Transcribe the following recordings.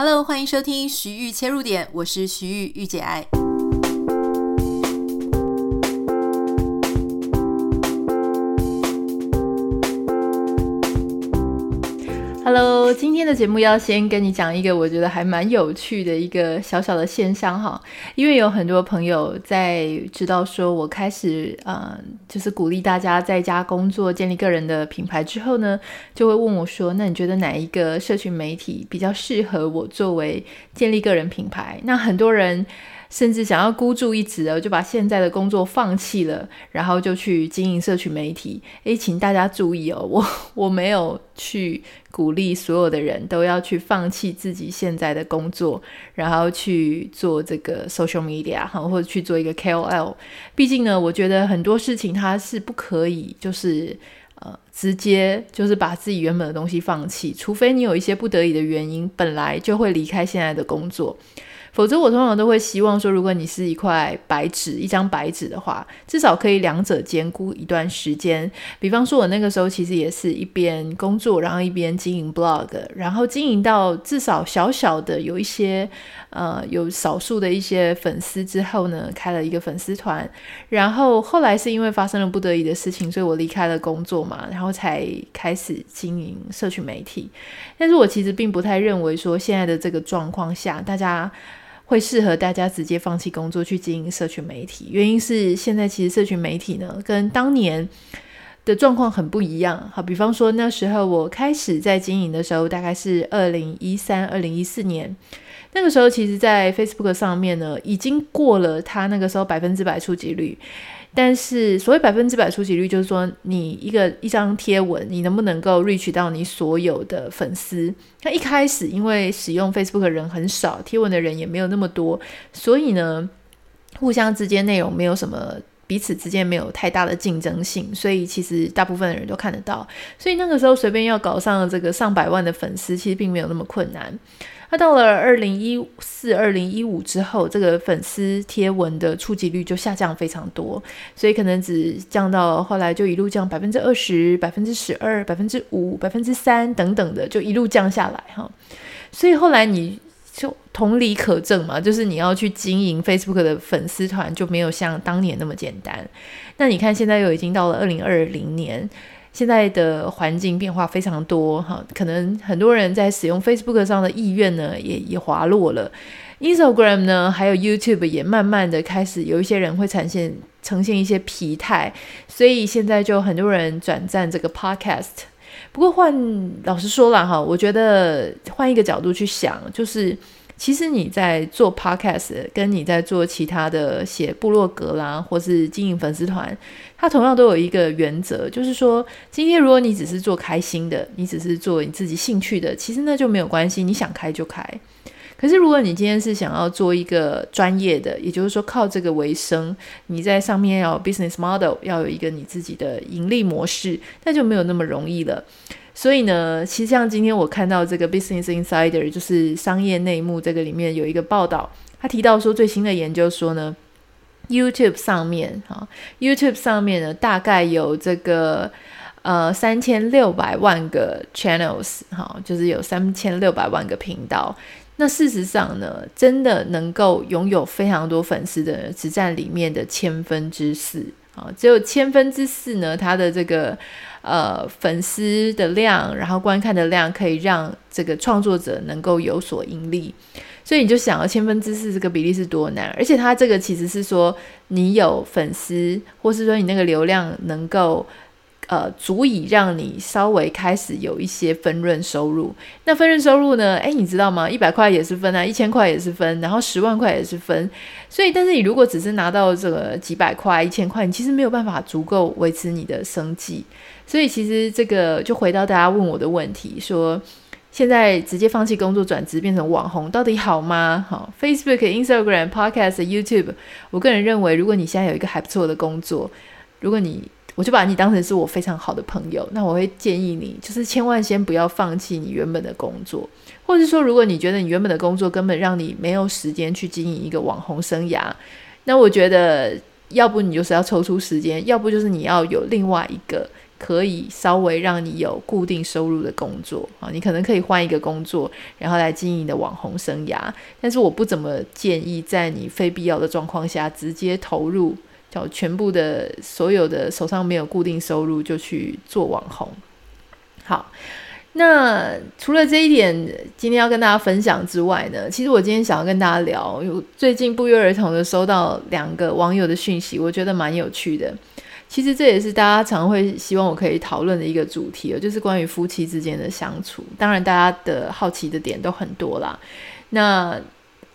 Hello，欢迎收听徐玉切入点，我是徐玉玉姐爱。今天的节目要先跟你讲一个我觉得还蛮有趣的一个小小的现象哈，因为有很多朋友在知道说我开始呃，就是鼓励大家在家工作，建立个人的品牌之后呢，就会问我说，那你觉得哪一个社群媒体比较适合我作为建立个人品牌？那很多人。甚至想要孤注一掷的，就把现在的工作放弃了，然后就去经营社群媒体。诶，请大家注意哦，我我没有去鼓励所有的人都要去放弃自己现在的工作，然后去做这个 social media 哈，或者去做一个 KOL。毕竟呢，我觉得很多事情它是不可以，就是呃，直接就是把自己原本的东西放弃，除非你有一些不得已的原因，本来就会离开现在的工作。否则，我通常都会希望说，如果你是一块白纸，一张白纸的话，至少可以两者兼顾一段时间。比方说，我那个时候其实也是一边工作，然后一边经营 blog，然后经营到至少小小的有一些，呃，有少数的一些粉丝之后呢，开了一个粉丝团。然后后来是因为发生了不得已的事情，所以我离开了工作嘛，然后才开始经营社群媒体。但是我其实并不太认为说，现在的这个状况下，大家。会适合大家直接放弃工作去经营社群媒体，原因是现在其实社群媒体呢，跟当年的状况很不一样。好，比方说那时候我开始在经营的时候，大概是二零一三、二零一四年，那个时候其实，在 Facebook 上面呢，已经过了它那个时候百分之百触及率。但是所谓百分之百触及率，就是说你一个一张贴文，你能不能够 reach 到你所有的粉丝？那一开始因为使用 Facebook 的人很少，贴文的人也没有那么多，所以呢，互相之间内容没有什么，彼此之间没有太大的竞争性，所以其实大部分的人都看得到。所以那个时候随便要搞上这个上百万的粉丝，其实并没有那么困难。那到了二零一四、二零一五之后，这个粉丝贴文的触及率就下降非常多，所以可能只降到后来就一路降百分之二十、百分之十二、百分之五、百分之三等等的，就一路降下来哈。所以后来你就同理可证嘛，就是你要去经营 Facebook 的粉丝团就没有像当年那么简单。那你看现在又已经到了二零二零年。现在的环境变化非常多，哈，可能很多人在使用 Facebook 上的意愿呢，也也滑落了。Instagram 呢，还有 YouTube 也慢慢的开始有一些人会呈现呈现一些疲态，所以现在就很多人转战这个 Podcast。不过换老实说了哈，我觉得换一个角度去想，就是。其实你在做 podcast，跟你在做其他的写部落格啦，或是经营粉丝团，它同样都有一个原则，就是说，今天如果你只是做开心的，你只是做你自己兴趣的，其实那就没有关系，你想开就开。可是如果你今天是想要做一个专业的，也就是说靠这个为生，你在上面要 business model，要有一个你自己的盈利模式，那就没有那么容易了。所以呢，其实像今天我看到这个 Business Insider，就是商业内幕这个里面有一个报道，他提到说最新的研究说呢，YouTube 上面哈，YouTube 上面呢大概有这个呃三千六百万个 channels 哈，就是有三千六百万个频道。那事实上呢，真的能够拥有非常多粉丝的人，只占里面的千分之四啊，只有千分之四呢，他的这个。呃，粉丝的量，然后观看的量，可以让这个创作者能够有所盈利。所以你就想要千分之四这个比例是多难，而且它这个其实是说你有粉丝，或是说你那个流量能够呃足以让你稍微开始有一些分润收入。那分润收入呢？诶，你知道吗？一百块也是分啊，一千块也是分，然后十万块也是分。所以，但是你如果只是拿到这个几百块、一千块，你其实没有办法足够维持你的生计。所以其实这个就回到大家问我的问题，说现在直接放弃工作转职变成网红到底好吗？好，Facebook、Instagram、Podcast、YouTube，我个人认为，如果你现在有一个还不错的工作，如果你我就把你当成是我非常好的朋友，那我会建议你，就是千万先不要放弃你原本的工作，或者说，如果你觉得你原本的工作根本让你没有时间去经营一个网红生涯，那我觉得要不你就是要抽出时间，要不就是你要有另外一个。可以稍微让你有固定收入的工作啊，你可能可以换一个工作，然后来经营你的网红生涯。但是我不怎么建议在你非必要的状况下直接投入，叫全部的所有的手上没有固定收入就去做网红。好，那除了这一点，今天要跟大家分享之外呢，其实我今天想要跟大家聊，有最近不约而同的收到两个网友的讯息，我觉得蛮有趣的。其实这也是大家常会希望我可以讨论的一个主题，就是关于夫妻之间的相处。当然，大家的好奇的点都很多啦。那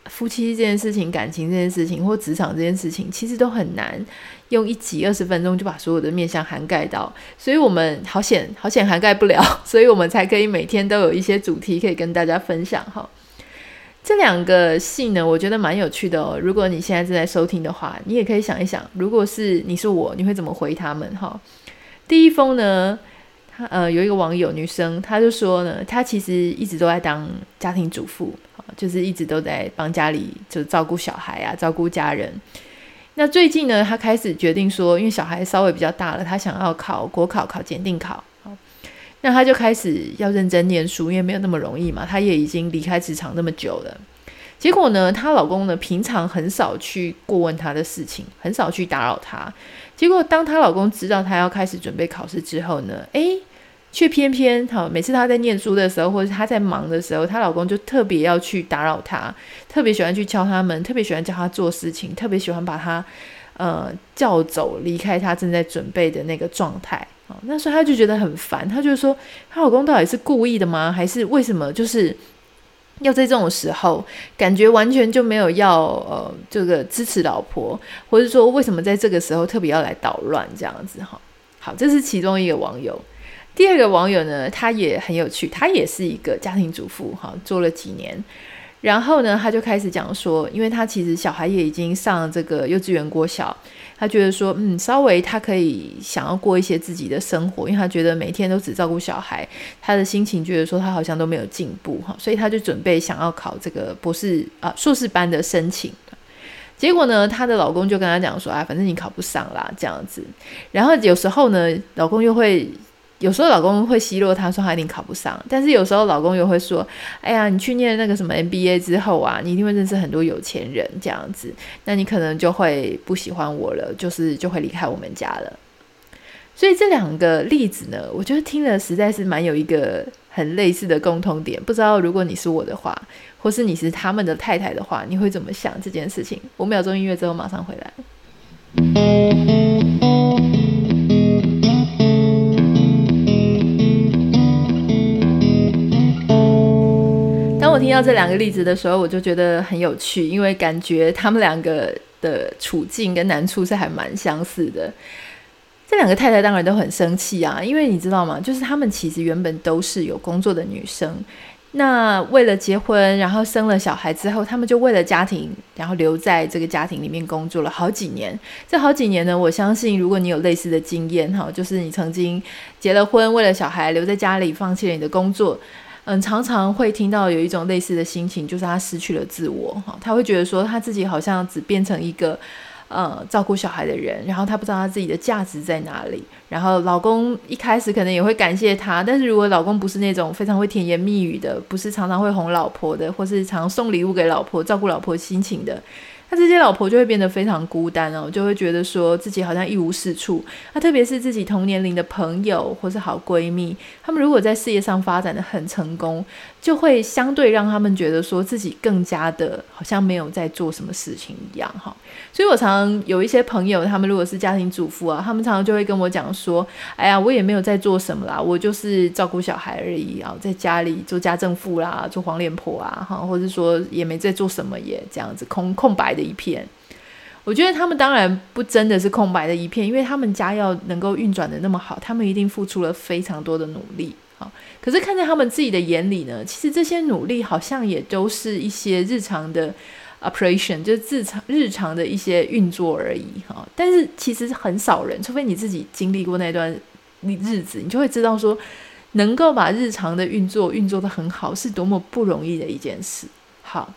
夫妻这件事情、感情这件事情或职场这件事情，其实都很难用一集二十分钟就把所有的面向涵盖到。所以我们好险好险涵盖不了，所以我们才可以每天都有一些主题可以跟大家分享哈。这两个信呢，我觉得蛮有趣的哦。如果你现在正在收听的话，你也可以想一想，如果是你是我，你会怎么回他们？哈，第一封呢，呃有一个网友女生，她就说呢，她其实一直都在当家庭主妇，就是一直都在帮家里就照顾小孩啊，照顾家人。那最近呢，她开始决定说，因为小孩稍微比较大了，她想要考国考，考检定考。那她就开始要认真念书，因为没有那么容易嘛。她也已经离开职场那么久了，结果呢，她老公呢平常很少去过问她的事情，很少去打扰她。结果当她老公知道她要开始准备考试之后呢，诶，却偏偏好每次她在念书的时候，或者她在忙的时候，她老公就特别要去打扰她，特别喜欢去敲她门，特别喜欢叫她做事情，特别喜欢把她呃叫走，离开她正在准备的那个状态。那时候她就觉得很烦，她就说她老公到底是故意的吗？还是为什么就是要在这种时候感觉完全就没有要呃这个支持老婆，或者说为什么在这个时候特别要来捣乱这样子哈？好，这是其中一个网友。第二个网友呢，他也很有趣，他也是一个家庭主妇哈，做了几年。然后呢，他就开始讲说，因为他其实小孩也已经上这个幼稚园、国小，他觉得说，嗯，稍微他可以想要过一些自己的生活，因为他觉得每天都只照顾小孩，他的心情觉得说他好像都没有进步哈，所以他就准备想要考这个博士啊硕士班的申请。结果呢，她的老公就跟他讲说，啊，反正你考不上啦，这样子。然后有时候呢，老公又会。有时候老公会奚落她说她一定考不上，但是有时候老公又会说：“哎呀，你去念那个什么 MBA 之后啊，你一定会认识很多有钱人这样子，那你可能就会不喜欢我了，就是就会离开我们家了。”所以这两个例子呢，我觉得听了实在是蛮有一个很类似的共通点。不知道如果你是我的话，或是你是他们的太太的话，你会怎么想这件事情？五秒钟音乐之后马上回来。我听到这两个例子的时候，我就觉得很有趣，因为感觉他们两个的处境跟难处是还蛮相似的。这两个太太当然都很生气啊，因为你知道吗？就是他们其实原本都是有工作的女生，那为了结婚，然后生了小孩之后，他们就为了家庭，然后留在这个家庭里面工作了好几年。这好几年呢，我相信如果你有类似的经验哈，就是你曾经结了婚，为了小孩留在家里，放弃了你的工作。嗯，常常会听到有一种类似的心情，就是他失去了自我，哈，他会觉得说他自己好像只变成一个，呃，照顾小孩的人，然后他不知道他自己的价值在哪里。然后老公一开始可能也会感谢他，但是如果老公不是那种非常会甜言蜜语的，不是常常会哄老婆的，或是常送礼物给老婆，照顾老婆心情的。那这些老婆就会变得非常孤单哦，就会觉得说自己好像一无是处。那特别是自己同年龄的朋友或是好闺蜜，她们如果在事业上发展的很成功，就会相对让他们觉得说自己更加的好像没有在做什么事情一样哈。所以我常常有一些朋友，他们如果是家庭主妇啊，他们常常就会跟我讲说：“哎呀，我也没有在做什么啦，我就是照顾小孩而已啊，在家里做家政妇啦，做黄脸婆啊，哈，或者说也没在做什么耶，这样子空空白的。”一片，我觉得他们当然不真的是空白的一片，因为他们家要能够运转得那么好，他们一定付出了非常多的努力。可是看在他们自己的眼里呢，其实这些努力好像也都是一些日常的 operation，就是日常日常的一些运作而已。哈，但是其实很少人，除非你自己经历过那段日子，你就会知道说，能够把日常的运作运作得很好，是多么不容易的一件事。好。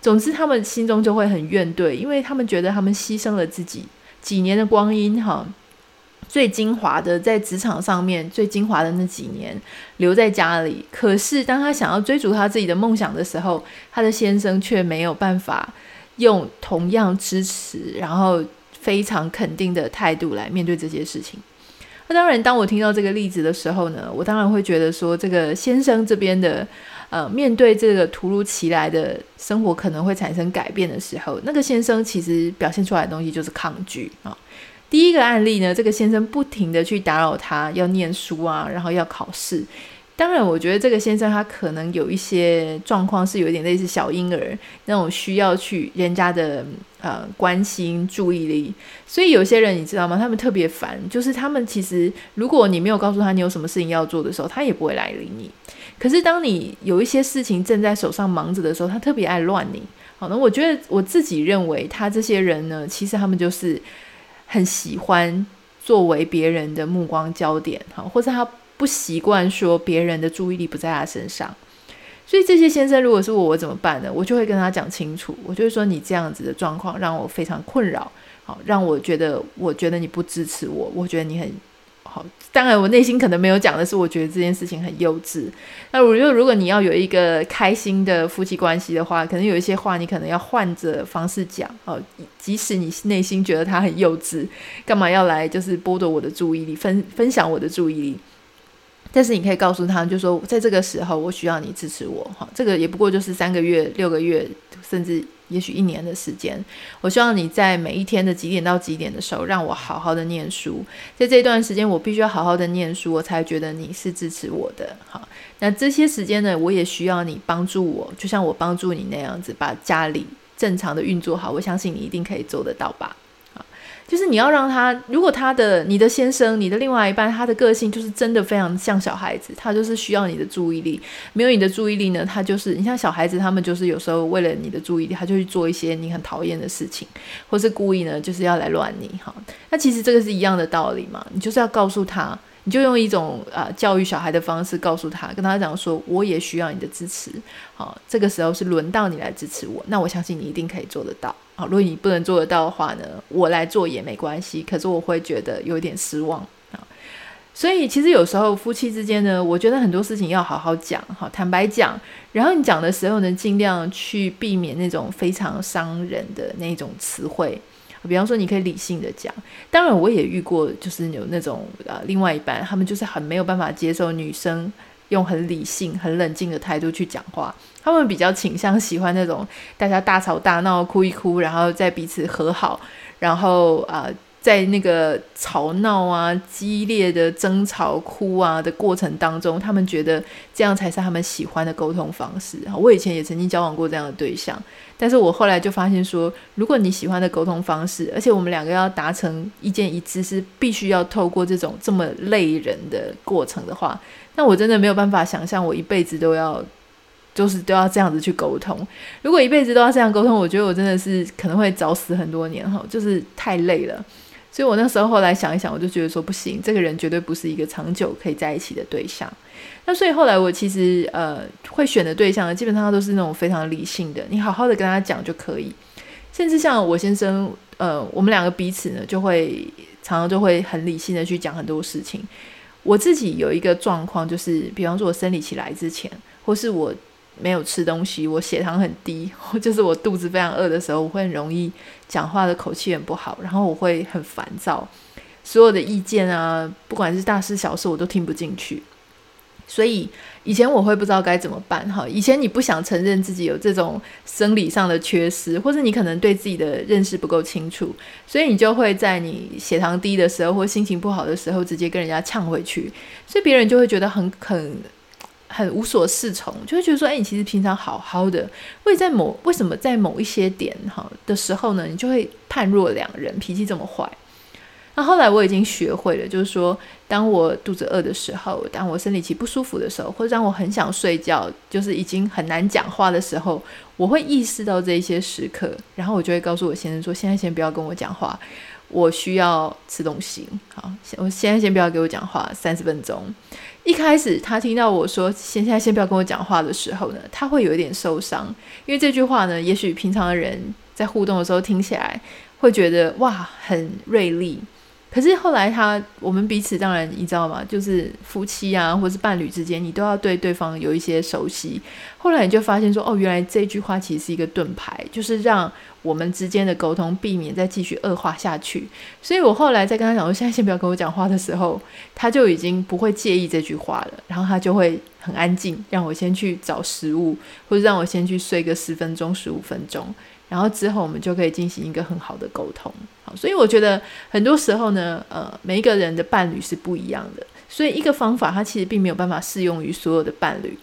总之，他们心中就会很怨怼，因为他们觉得他们牺牲了自己几年的光阴，哈，最精华的，在职场上面最精华的那几年留在家里。可是当他想要追逐他自己的梦想的时候，他的先生却没有办法用同样支持，然后非常肯定的态度来面对这些事情。那当然，当我听到这个例子的时候呢，我当然会觉得说，这个先生这边的呃，面对这个突如其来的生活可能会产生改变的时候，那个先生其实表现出来的东西就是抗拒啊。第一个案例呢，这个先生不停地去打扰他，要念书啊，然后要考试。当然，我觉得这个先生他可能有一些状况是有点类似小婴儿那种需要去人家的呃关心注意力。所以有些人你知道吗？他们特别烦，就是他们其实如果你没有告诉他你有什么事情要做的时候，他也不会来理你。可是当你有一些事情正在手上忙着的时候，他特别爱乱你。好，那我觉得我自己认为他这些人呢，其实他们就是。很喜欢作为别人的目光焦点，哈，或者他不习惯说别人的注意力不在他身上，所以这些先生如果是我，我怎么办呢？我就会跟他讲清楚，我就会说你这样子的状况让我非常困扰，好，让我觉得我觉得你不支持我，我觉得你很。好，当然我内心可能没有讲的是，我觉得这件事情很幼稚。那我觉得，如果你要有一个开心的夫妻关系的话，可能有一些话你可能要换着方式讲。哦，即使你内心觉得他很幼稚，干嘛要来就是剥夺我的注意力，分分享我的注意力？但是你可以告诉他，就说在这个时候我需要你支持我。哈，这个也不过就是三个月、六个月，甚至。也许一年的时间，我希望你在每一天的几点到几点的时候，让我好好的念书。在这段时间，我必须要好好的念书，我才觉得你是支持我的。好，那这些时间呢，我也需要你帮助我，就像我帮助你那样子，把家里正常的运作好。我相信你一定可以做得到吧。就是你要让他，如果他的你的先生、你的另外一半，他的个性就是真的非常像小孩子，他就是需要你的注意力。没有你的注意力呢，他就是你像小孩子，他们就是有时候为了你的注意力，他就去做一些你很讨厌的事情，或是故意呢，就是要来乱你哈。那其实这个是一样的道理嘛，你就是要告诉他。你就用一种啊、教育小孩的方式告诉他，跟他讲说，我也需要你的支持。好，这个时候是轮到你来支持我，那我相信你一定可以做得到。好，如果你不能做得到的话呢，我来做也没关系。可是我会觉得有点失望啊。所以其实有时候夫妻之间呢，我觉得很多事情要好好讲，好坦白讲。然后你讲的时候呢，尽量去避免那种非常伤人的那种词汇。比方说，你可以理性的讲。当然，我也遇过，就是有那种呃，另外一半，他们就是很没有办法接受女生用很理性、很冷静的态度去讲话。他们比较倾向喜欢那种大家大吵大闹、哭一哭，然后再彼此和好，然后啊。在那个吵闹啊、激烈的争吵、哭啊的过程当中，他们觉得这样才是他们喜欢的沟通方式。我以前也曾经交往过这样的对象，但是我后来就发现说，如果你喜欢的沟通方式，而且我们两个要达成意见一致，是必须要透过这种这么累人的过程的话，那我真的没有办法想象我一辈子都要。就是都要这样子去沟通。如果一辈子都要这样沟通，我觉得我真的是可能会早死很多年哈，就是太累了。所以我那时候后来想一想，我就觉得说不行，这个人绝对不是一个长久可以在一起的对象。那所以后来我其实呃会选的对象，基本上都是那种非常理性的，你好好的跟他讲就可以。甚至像我先生，呃，我们两个彼此呢，就会常常就会很理性的去讲很多事情。我自己有一个状况，就是比方说我生理期来之前，或是我。没有吃东西，我血糖很低，就是我肚子非常饿的时候，我会很容易讲话的口气很不好，然后我会很烦躁，所有的意见啊，不管是大事小事，我都听不进去。所以以前我会不知道该怎么办哈。以前你不想承认自己有这种生理上的缺失，或者你可能对自己的认识不够清楚，所以你就会在你血糖低的时候或心情不好的时候，直接跟人家呛回去，所以别人就会觉得很很。很无所适从，就会觉得说，哎，你其实平常好好的，为在某为什么在某一些点哈的时候呢，你就会判若两人，脾气这么坏。那后来我已经学会了，就是说，当我肚子饿的时候，当我生理期不舒服的时候，或者当我很想睡觉，就是已经很难讲话的时候，我会意识到这一些时刻，然后我就会告诉我先生说，现在先不要跟我讲话，我需要吃东西。好，我现在先不要给我讲话，三十分钟。一开始他听到我说“现在先不要跟我讲话”的时候呢，他会有一点受伤，因为这句话呢，也许平常的人在互动的时候听起来会觉得哇很锐利，可是后来他我们彼此当然你知道吗？就是夫妻啊，或是伴侣之间，你都要对对方有一些熟悉。后来你就发现说，哦，原来这句话其实是一个盾牌，就是让我们之间的沟通避免再继续恶化下去。所以我后来在跟他讲说，现在先不要跟我讲话的时候，他就已经不会介意这句话了，然后他就会很安静，让我先去找食物，或者让我先去睡个十分钟、十五分钟。然后之后我们就可以进行一个很好的沟通，好，所以我觉得很多时候呢，呃，每一个人的伴侣是不一样的，所以一个方法它其实并没有办法适用于所有的伴侣。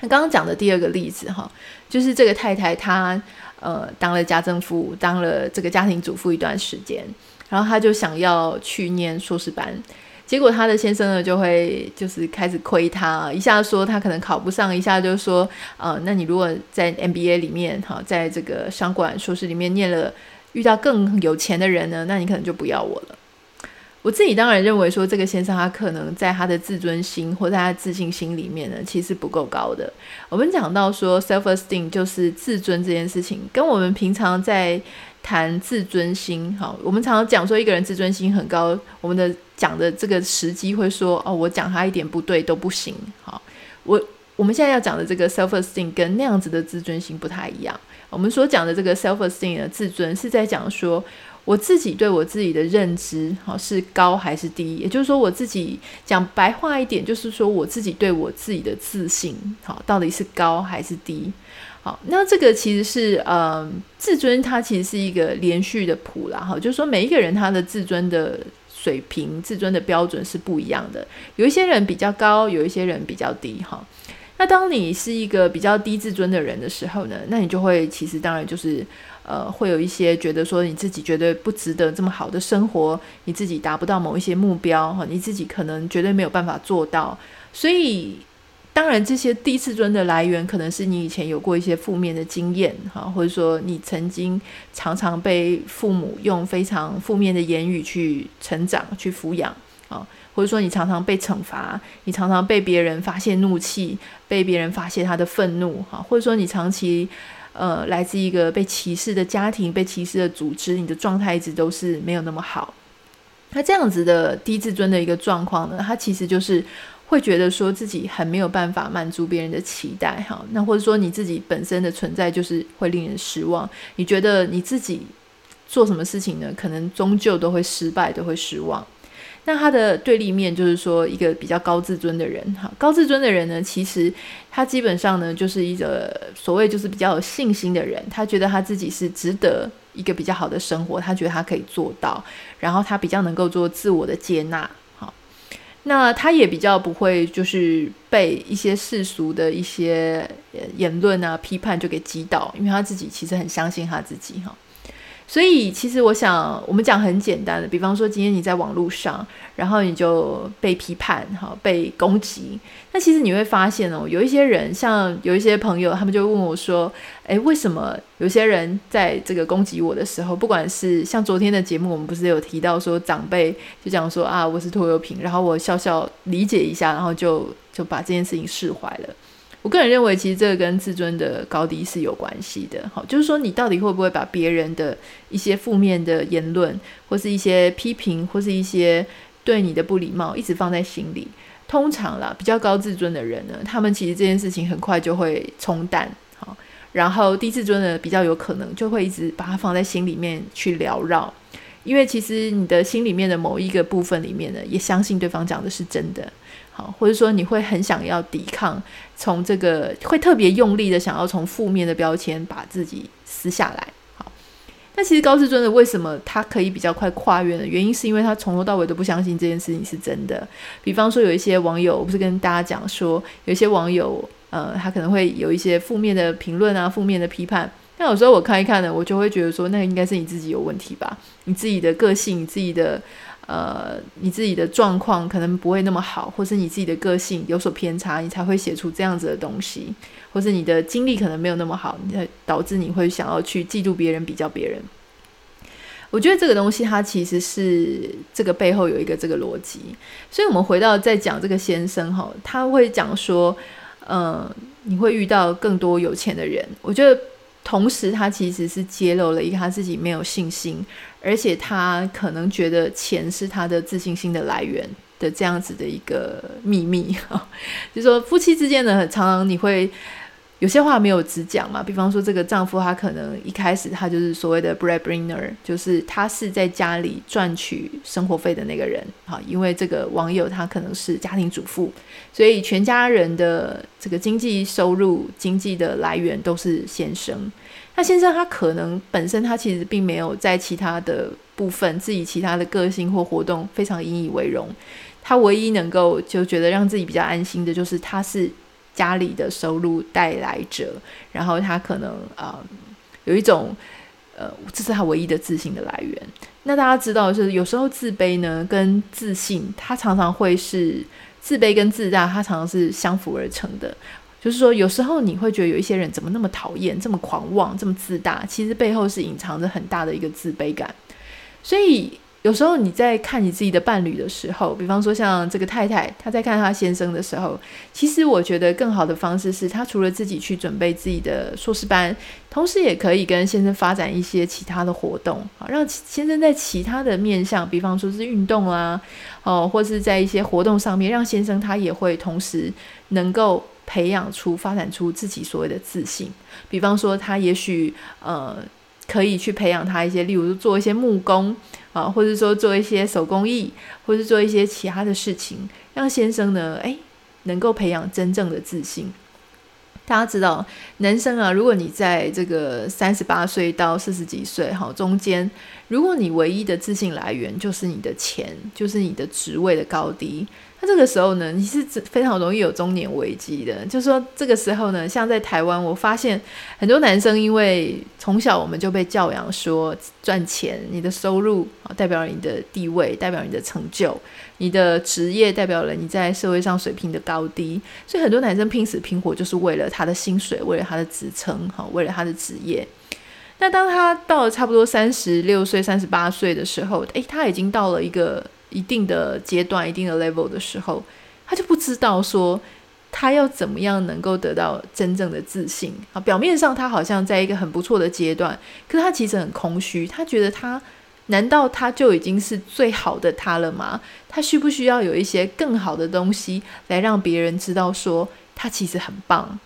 那刚刚讲的第二个例子哈，就是这个太太她呃当了家政妇，当了这个家庭主妇一段时间，然后她就想要去念硕士班。结果他的先生呢，就会就是开始亏他，一下说他可能考不上，一下就说，呃，那你如果在 MBA 里面，哈，在这个商管硕士里面念了，遇到更有钱的人呢，那你可能就不要我了。我自己当然认为说，这个先生他可能在他的自尊心或在他的自信心里面呢，其实不够高的。我们讲到说 self-esteem 就是自尊这件事情，跟我们平常在谈自尊心，好，我们常常讲说一个人自尊心很高，我们的讲的这个时机会说，哦，我讲他一点不对都不行，好，我我们现在要讲的这个 self-esteem 跟那样子的自尊心不太一样。我们所讲的这个 self-esteem 的自尊是在讲说，我自己对我自己的认知，好，是高还是低？也就是说，我自己讲白话一点，就是说我自己对我自己的自信，好，到底是高还是低？好，那这个其实是，呃，自尊它其实是一个连续的谱啦，哈，就是说每一个人他的自尊的水平、自尊的标准是不一样的，有一些人比较高，有一些人比较低，哈。那当你是一个比较低自尊的人的时候呢，那你就会其实当然就是，呃，会有一些觉得说你自己觉得不值得这么好的生活，你自己达不到某一些目标，哈，你自己可能绝对没有办法做到，所以。当然，这些低自尊的来源可能是你以前有过一些负面的经验，哈，或者说你曾经常常被父母用非常负面的言语去成长、去抚养，啊，或者说你常常被惩罚，你常常被别人发泄怒气，被别人发泄他的愤怒，哈，或者说你长期呃来自一个被歧视的家庭、被歧视的组织，你的状态一直都是没有那么好。那这样子的低自尊的一个状况呢，它其实就是。会觉得说自己很没有办法满足别人的期待，哈，那或者说你自己本身的存在就是会令人失望。你觉得你自己做什么事情呢？可能终究都会失败，都会失望。那他的对立面就是说一个比较高自尊的人，哈，高自尊的人呢，其实他基本上呢就是一个所谓就是比较有信心的人，他觉得他自己是值得一个比较好的生活，他觉得他可以做到，然后他比较能够做自我的接纳。哈那他也比较不会，就是被一些世俗的一些言论啊、批判就给击倒，因为他自己其实很相信他自己哈。所以，其实我想，我们讲很简单的，比方说，今天你在网络上，然后你就被批判，哈，被攻击。那其实你会发现哦，有一些人，像有一些朋友，他们就问我说：“诶，为什么有些人在这个攻击我的时候，不管是像昨天的节目，我们不是有提到说，长辈就讲说啊，我是拖油瓶，然后我笑笑理解一下，然后就就把这件事情释怀了。”我个人认为，其实这个跟自尊的高低是有关系的。好，就是说你到底会不会把别人的一些负面的言论，或是一些批评，或是一些对你的不礼貌，一直放在心里？通常啦，比较高自尊的人呢，他们其实这件事情很快就会冲淡。好，然后低自尊的比较有可能就会一直把它放在心里面去缭绕，因为其实你的心里面的某一个部分里面呢，也相信对方讲的是真的。好，或者说你会很想要抵抗，从这个会特别用力的想要从负面的标签把自己撕下来。好，那其实高自尊的为什么他可以比较快跨越呢？原因是因为他从头到尾都不相信这件事情是真的。比方说有一些网友，我不是跟大家讲说，有一些网友，呃，他可能会有一些负面的评论啊，负面的批判。那有时候我看一看呢，我就会觉得说，那应该是你自己有问题吧？你自己的个性，你自己的。呃，你自己的状况可能不会那么好，或是你自己的个性有所偏差，你才会写出这样子的东西，或是你的经历可能没有那么好，你导致你会想要去嫉妒别人、比较别人。我觉得这个东西它其实是这个背后有一个这个逻辑，所以我们回到再讲这个先生哈，他会讲说，嗯、呃，你会遇到更多有钱的人。我觉得。同时他其实是揭露了一个他自己没有信心，而且他可能觉得钱是他的自信心的来源的这样子的一个秘密。就说夫妻之间呢，常常你会。有些话没有直讲嘛，比方说这个丈夫他可能一开始他就是所谓的 breadwinner，就是他是在家里赚取生活费的那个人，好，因为这个网友他可能是家庭主妇，所以全家人的这个经济收入、经济的来源都是先生。那先生他可能本身他其实并没有在其他的部分自己其他的个性或活动非常引以为荣，他唯一能够就觉得让自己比较安心的就是他是。家里的收入带来者，然后他可能啊、有一种呃，这是他唯一的自信的来源。那大家知道，就是有时候自卑呢跟自信，它常常会是自卑跟自大，它常常是相辅而成的。就是说，有时候你会觉得有一些人怎么那么讨厌，这么狂妄，这么自大，其实背后是隐藏着很大的一个自卑感。所以。有时候你在看你自己的伴侣的时候，比方说像这个太太，她在看她先生的时候，其实我觉得更好的方式是，她除了自己去准备自己的硕士班，同时也可以跟先生发展一些其他的活动，啊，让先生在其他的面向，比方说是运动啊，哦，或是在一些活动上面，让先生他也会同时能够培养出、发展出自己所谓的自信。比方说，他也许呃。可以去培养他一些，例如做一些木工啊，或者说做一些手工艺，或者做一些其他的事情，让先生呢，诶，能够培养真正的自信。大家知道，男生啊，如果你在这个三十八岁到四十几岁哈中间，如果你唯一的自信来源就是你的钱，就是你的职位的高低。那这个时候呢，你是非常容易有中年危机的。就是说，这个时候呢，像在台湾，我发现很多男生因为从小我们就被教养说，赚钱，你的收入代表了你的地位，代表你的成就，你的职业代表了你在社会上水平的高低。所以很多男生拼死拼活就是为了他的薪水，为了他的职称，哈，为了他的职业。那当他到了差不多三十六岁、三十八岁的时候，诶，他已经到了一个。一定的阶段、一定的 level 的时候，他就不知道说他要怎么样能够得到真正的自信啊。表面上他好像在一个很不错的阶段，可是他其实很空虚。他觉得他难道他就已经是最好的他了吗？他需不需要有一些更好的东西来让别人知道说他其实很棒？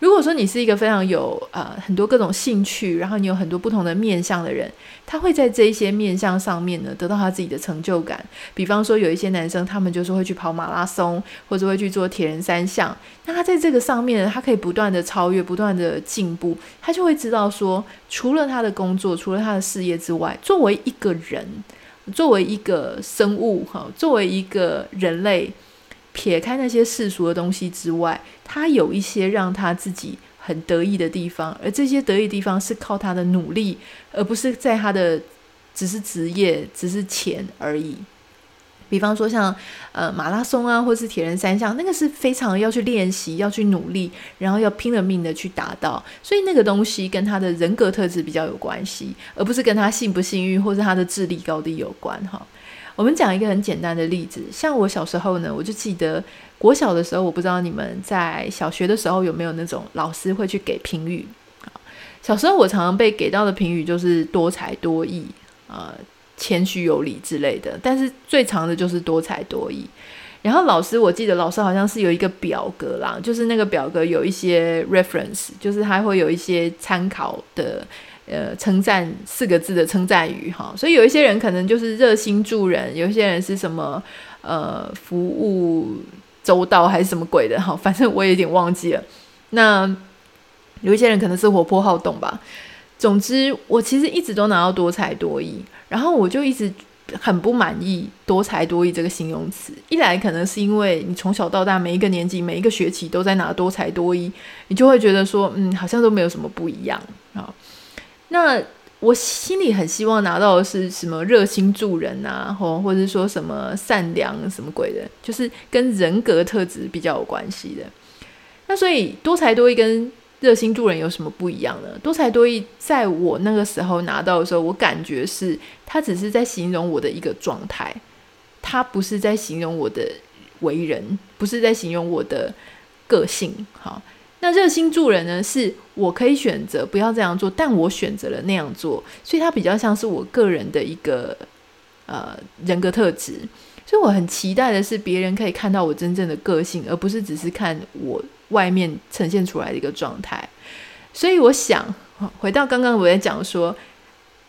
如果说你是一个非常有呃很多各种兴趣，然后你有很多不同的面向的人，他会在这一些面向上面呢得到他自己的成就感。比方说有一些男生，他们就是会去跑马拉松，或者会去做铁人三项。那他在这个上面，他可以不断的超越，不断的进步，他就会知道说，除了他的工作，除了他的事业之外，作为一个人，作为一个生物，哈，作为一个人类。撇开那些世俗的东西之外，他有一些让他自己很得意的地方，而这些得意地方是靠他的努力，而不是在他的只是职业、只是钱而已。比方说像呃马拉松啊，或是铁人三项，那个是非常要去练习、要去努力，然后要拼了命的去达到，所以那个东西跟他的人格特质比较有关系，而不是跟他幸不幸运或是他的智力高低有关哈。我们讲一个很简单的例子，像我小时候呢，我就记得国小的时候，我不知道你们在小学的时候有没有那种老师会去给评语。小时候我常常被给到的评语就是多才多艺、呃、谦虚有礼之类的，但是最长的就是多才多艺。然后老师，我记得老师好像是有一个表格啦，就是那个表格有一些 reference，就是还会有一些参考的。呃，称赞四个字的称赞语哈，所以有一些人可能就是热心助人，有一些人是什么呃服务周到还是什么鬼的哈，反正我也有点忘记了。那有一些人可能是活泼好动吧。总之，我其实一直都拿到多才多艺，然后我就一直很不满意“多才多艺”这个形容词。一来可能是因为你从小到大每一个年级每一个学期都在拿多才多艺，你就会觉得说，嗯，好像都没有什么不一样啊。那我心里很希望拿到的是什么热心助人啊，或或者说什么善良什么鬼的，就是跟人格特质比较有关系的。那所以多才多艺跟热心助人有什么不一样呢？多才多艺在我那个时候拿到的时候，我感觉是它只是在形容我的一个状态，它不是在形容我的为人，不是在形容我的个性。好。那热心助人呢，是我可以选择不要这样做，但我选择了那样做，所以它比较像是我个人的一个呃人格特质。所以我很期待的是，别人可以看到我真正的个性，而不是只是看我外面呈现出来的一个状态。所以我想回到刚刚我在讲说，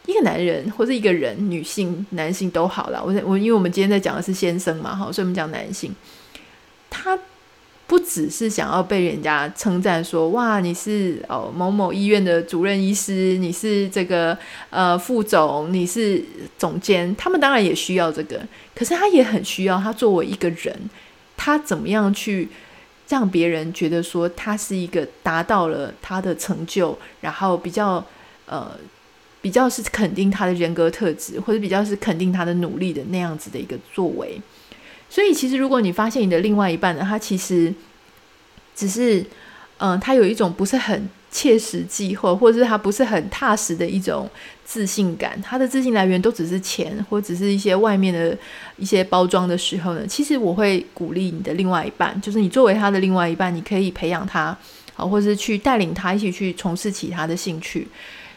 一个男人或者一个人，女性、男性都好了。我我因为我们今天在讲的是先生嘛，哈，所以我们讲男性，不只是想要被人家称赞说，哇，你是哦某某医院的主任医师，你是这个呃副总，你是总监，他们当然也需要这个，可是他也很需要他作为一个人，他怎么样去让别人觉得说他是一个达到了他的成就，然后比较呃比较是肯定他的人格特质，或者比较是肯定他的努力的那样子的一个作为。所以，其实如果你发现你的另外一半呢，他其实只是，嗯、他有一种不是很切实际，或或者是他不是很踏实的一种自信感，他的自信来源都只是钱，或只是一些外面的一些包装的时候呢，其实我会鼓励你的另外一半，就是你作为他的另外一半，你可以培养他，好，或者是去带领他一起去从事其他的兴趣。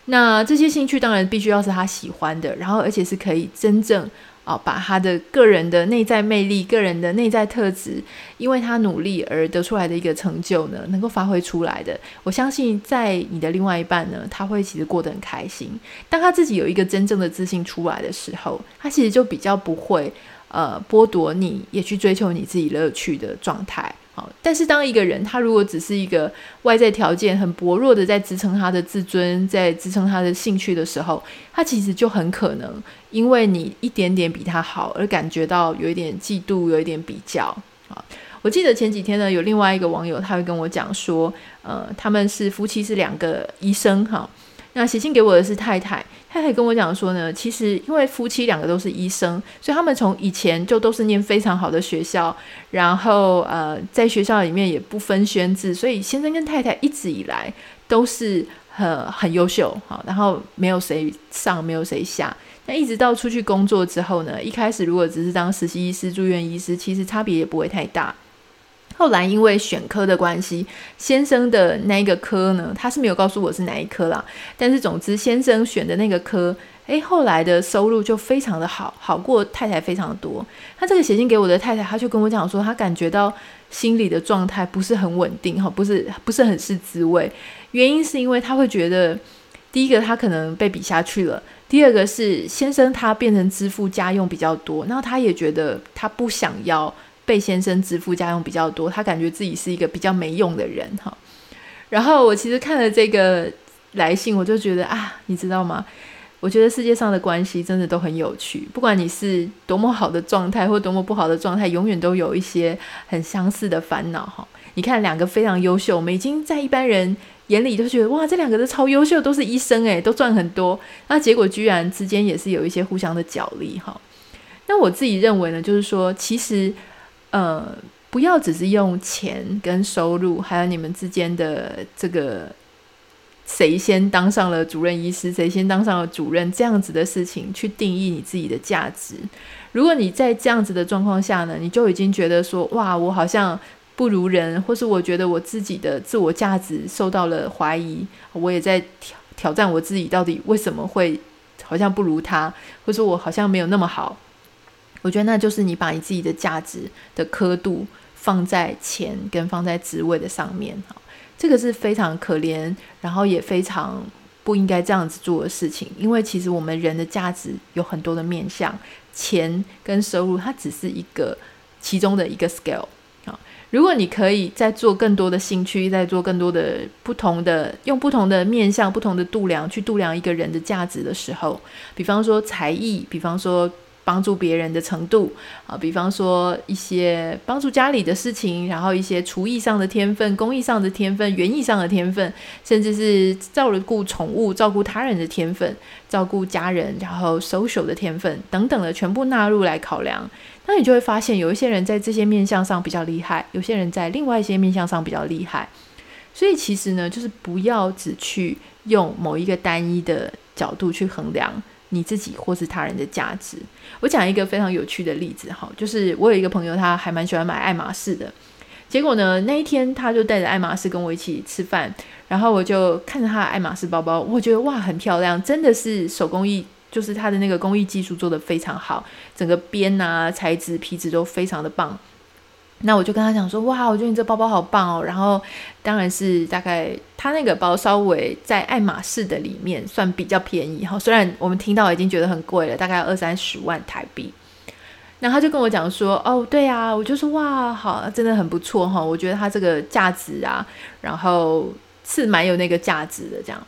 那这些兴趣当然必须要是他喜欢的，然后而且是可以真正。哦，把他的个人的内在魅力、个人的内在特质，因为他努力而得出来的一个成就呢，能够发挥出来的。我相信，在你的另外一半呢，他会其实过得很开心。当他自己有一个真正的自信出来的时候，他其实就比较不会呃剥夺你，也去追求你自己乐趣的状态。好，但是当一个人他如果只是一个外在条件很薄弱的在支撑他的自尊，在支撑他的兴趣的时候，他其实就很可能因为你一点点比他好而感觉到有一点嫉妒，有一点比较。啊，我记得前几天呢，有另外一个网友他会跟我讲说，呃，他们是夫妻，是两个医生，哈。那写信给我的是太太，太太跟我讲说呢，其实因为夫妻两个都是医生，所以他们从以前就都是念非常好的学校，然后呃，在学校里面也不分轩制，所以先生跟太太一直以来都是很很优秀，好，然后没有谁上，没有谁下。那一直到出去工作之后呢，一开始如果只是当实习医师、住院医师，其实差别也不会太大。后来因为选科的关系，先生的那一个科呢，他是没有告诉我是哪一科啦。但是总之，先生选的那个科，诶，后来的收入就非常的好，好过太太非常的多。他这个写信给我的太太，他就跟我讲说，他感觉到心里的状态不是很稳定，哈，不是不是很是滋味。原因是因为他会觉得，第一个他可能被比下去了，第二个是先生他变成支付家用比较多，然后他也觉得他不想要。被先生支付家用比较多，他感觉自己是一个比较没用的人哈。然后我其实看了这个来信，我就觉得啊，你知道吗？我觉得世界上的关系真的都很有趣，不管你是多么好的状态或多么不好的状态，永远都有一些很相似的烦恼哈。你看两个非常优秀，我们已经在一般人眼里都觉得哇，这两个都超优秀，都是医生诶，都赚很多，那结果居然之间也是有一些互相的角力哈。那我自己认为呢，就是说其实。呃，不要只是用钱跟收入，还有你们之间的这个谁先当上了主任医师，谁先当上了主任这样子的事情去定义你自己的价值。如果你在这样子的状况下呢，你就已经觉得说，哇，我好像不如人，或是我觉得我自己的自我价值受到了怀疑，我也在挑挑战我自己，到底为什么会好像不如他，或者我好像没有那么好。我觉得那就是你把你自己的价值的刻度放在钱跟放在职位的上面哈，这个是非常可怜，然后也非常不应该这样子做的事情。因为其实我们人的价值有很多的面向，钱跟收入它只是一个其中的一个 scale 啊。如果你可以再做更多的兴趣，再做更多的不同的用不同的面向、不同的度量去度量一个人的价值的时候，比方说才艺，比方说。帮助别人的程度啊，比方说一些帮助家里的事情，然后一些厨艺上的天分、工艺上的天分、园艺上的天分，甚至是照顾宠物、照顾他人的天分、照顾家人，然后 social 的天分等等的，全部纳入来考量。那你就会发现，有一些人在这些面相上比较厉害，有些人在另外一些面相上比较厉害。所以其实呢，就是不要只去用某一个单一的角度去衡量。你自己或是他人的价值，我讲一个非常有趣的例子哈，就是我有一个朋友，他还蛮喜欢买爱马仕的，结果呢，那一天他就带着爱马仕跟我一起吃饭，然后我就看着他的爱马仕包包，我觉得哇，很漂亮，真的是手工艺，就是他的那个工艺技术做得非常好，整个边啊、材质、皮质都非常的棒。那我就跟他讲说，哇，我觉得你这包包好棒哦。然后当然是大概他那个包稍微在爱马仕的里面算比较便宜哈，虽然我们听到已经觉得很贵了，大概二三十万台币。那他就跟我讲说，哦，对啊，我就说哇，好，真的很不错哈，我觉得他这个价值啊，然后是蛮有那个价值的这样。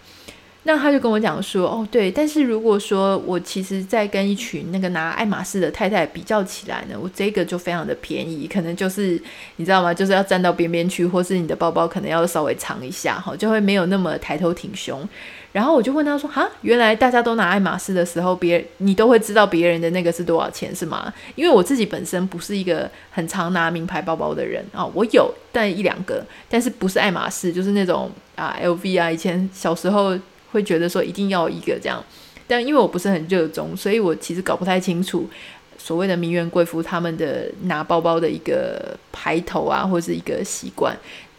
那他就跟我讲说，哦，对，但是如果说我其实在跟一群那个拿爱马仕的太太比较起来呢，我这个就非常的便宜，可能就是你知道吗？就是要站到边边去，或是你的包包可能要稍微藏一下哈，就会没有那么抬头挺胸。然后我就问他说，哈，原来大家都拿爱马仕的时候，别你都会知道别人的那个是多少钱是吗？因为我自己本身不是一个很常拿名牌包包的人啊，我有带一两个，但是不是爱马仕，就是那种啊 LV 啊，以前小时候。会觉得说一定要一个这样，但因为我不是很热衷，所以我其实搞不太清楚所谓的名媛贵妇他们的拿包包的一个排头啊，或是一个习惯。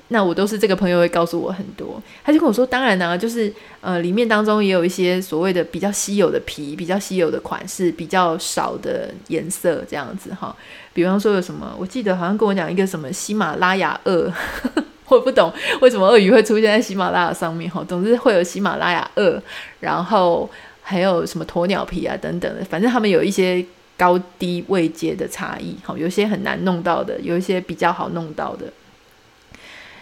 那我都是这个朋友会告诉我很多，他就跟我说，当然呢、就是呃里面当中也有一些所谓的比较稀有的皮，比较稀有的款式，比较少的颜色这样子哈。比方说有什么，我记得好像跟我讲一个什么喜马拉雅鳄。我不懂为什么鳄鱼会出现在喜马拉雅上面哈，总之会有喜马拉雅鳄，然后还有什么鸵鸟皮啊等等的，反正他们有一些高低位阶的差异哈，有些很难弄到的，有一些比较好弄到的。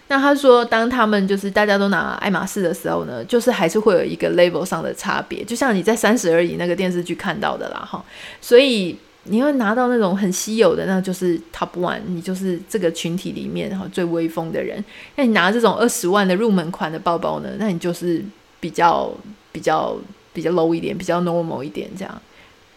那他说，当他们就是大家都拿爱马仕的时候呢，就是还是会有一个 level 上的差别，就像你在三十而已那个电视剧看到的啦哈，所以。你会拿到那种很稀有的，那就是 top one，你就是这个群体里面哈最威风的人。那你拿这种二十万的入门款的包包呢，那你就是比较比较比较 low 一点，比较 normal 一点这样。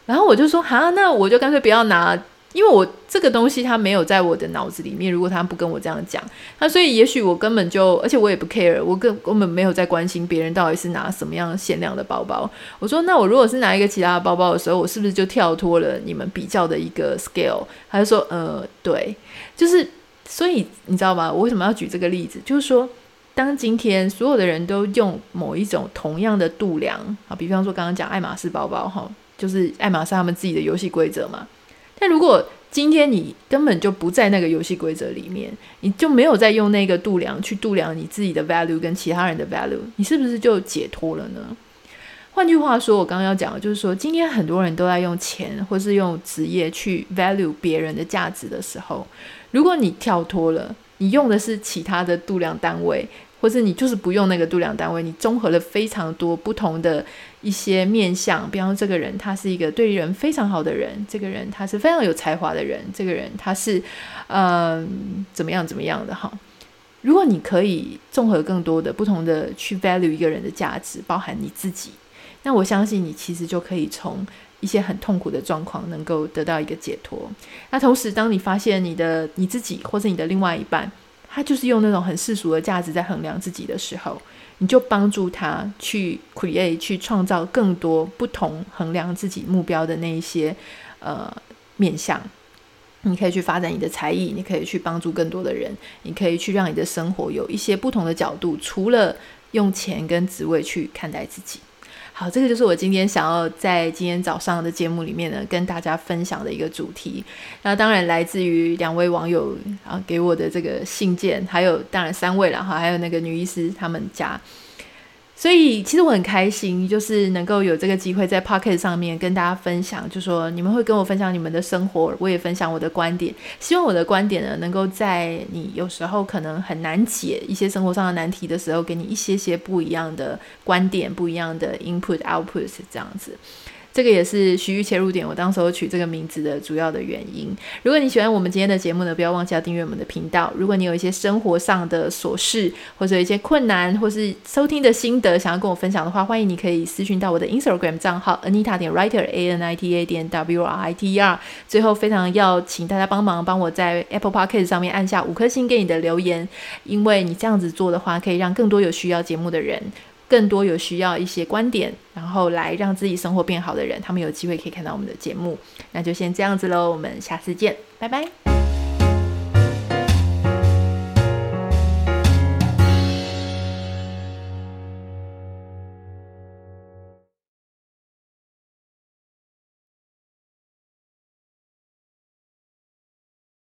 然后我就说，哈，那我就干脆不要拿。因为我这个东西它没有在我的脑子里面，如果他不跟我这样讲，那所以也许我根本就，而且我也不 care，我根根本没有在关心别人到底是拿什么样限量的包包。我说，那我如果是拿一个其他的包包的时候，我是不是就跳脱了你们比较的一个 scale？他就说，呃，对，就是，所以你知道吗？我为什么要举这个例子？就是说，当今天所有的人都用某一种同样的度量啊，比方说刚刚讲爱马仕包包哈，就是爱马仕他们自己的游戏规则嘛。但如果今天你根本就不在那个游戏规则里面，你就没有在用那个度量去度量你自己的 value 跟其他人的 value，你是不是就解脱了呢？换句话说，我刚刚要讲的就是说，今天很多人都在用钱或是用职业去 value 别人的价值的时候，如果你跳脱了，你用的是其他的度量单位。或是你就是不用那个度量单位，你综合了非常多不同的一些面相，比方说这个人他是一个对人非常好的人，这个人他是非常有才华的人，这个人他是嗯、怎么样怎么样的哈。如果你可以综合更多的不同的去 value 一个人的价值，包含你自己，那我相信你其实就可以从一些很痛苦的状况能够得到一个解脱。那同时，当你发现你的你自己或是你的另外一半，他就是用那种很世俗的价值在衡量自己的时候，你就帮助他去 create，去创造更多不同衡量自己目标的那一些呃面向。你可以去发展你的才艺，你可以去帮助更多的人，你可以去让你的生活有一些不同的角度，除了用钱跟职位去看待自己。好，这个就是我今天想要在今天早上的节目里面呢，跟大家分享的一个主题。那当然来自于两位网友啊给我的这个信件，还有当然三位了哈，还有那个女医师他们家。所以其实我很开心，就是能够有这个机会在 Pocket 上面跟大家分享，就说你们会跟我分享你们的生活，我也分享我的观点。希望我的观点呢，能够在你有时候可能很难解一些生活上的难题的时候，给你一些些不一样的观点，不一样的 input output 这样子。这个也是徐玉切入点，我当时候取这个名字的主要的原因。如果你喜欢我们今天的节目呢，不要忘记要订阅我们的频道。如果你有一些生活上的琐事，或者一些困难，或是收听的心得，想要跟我分享的话，欢迎你可以私讯到我的 Instagram 账号 Anita 点 Writer A N I T A 点 W R I T E R。最后，非常要请大家帮忙帮我在 Apple Podcast 上面按下五颗星给你的留言，因为你这样子做的话，可以让更多有需要节目的人。更多有需要一些观点，然后来让自己生活变好的人，他们有机会可以看到我们的节目。那就先这样子喽，我们下次见，拜拜。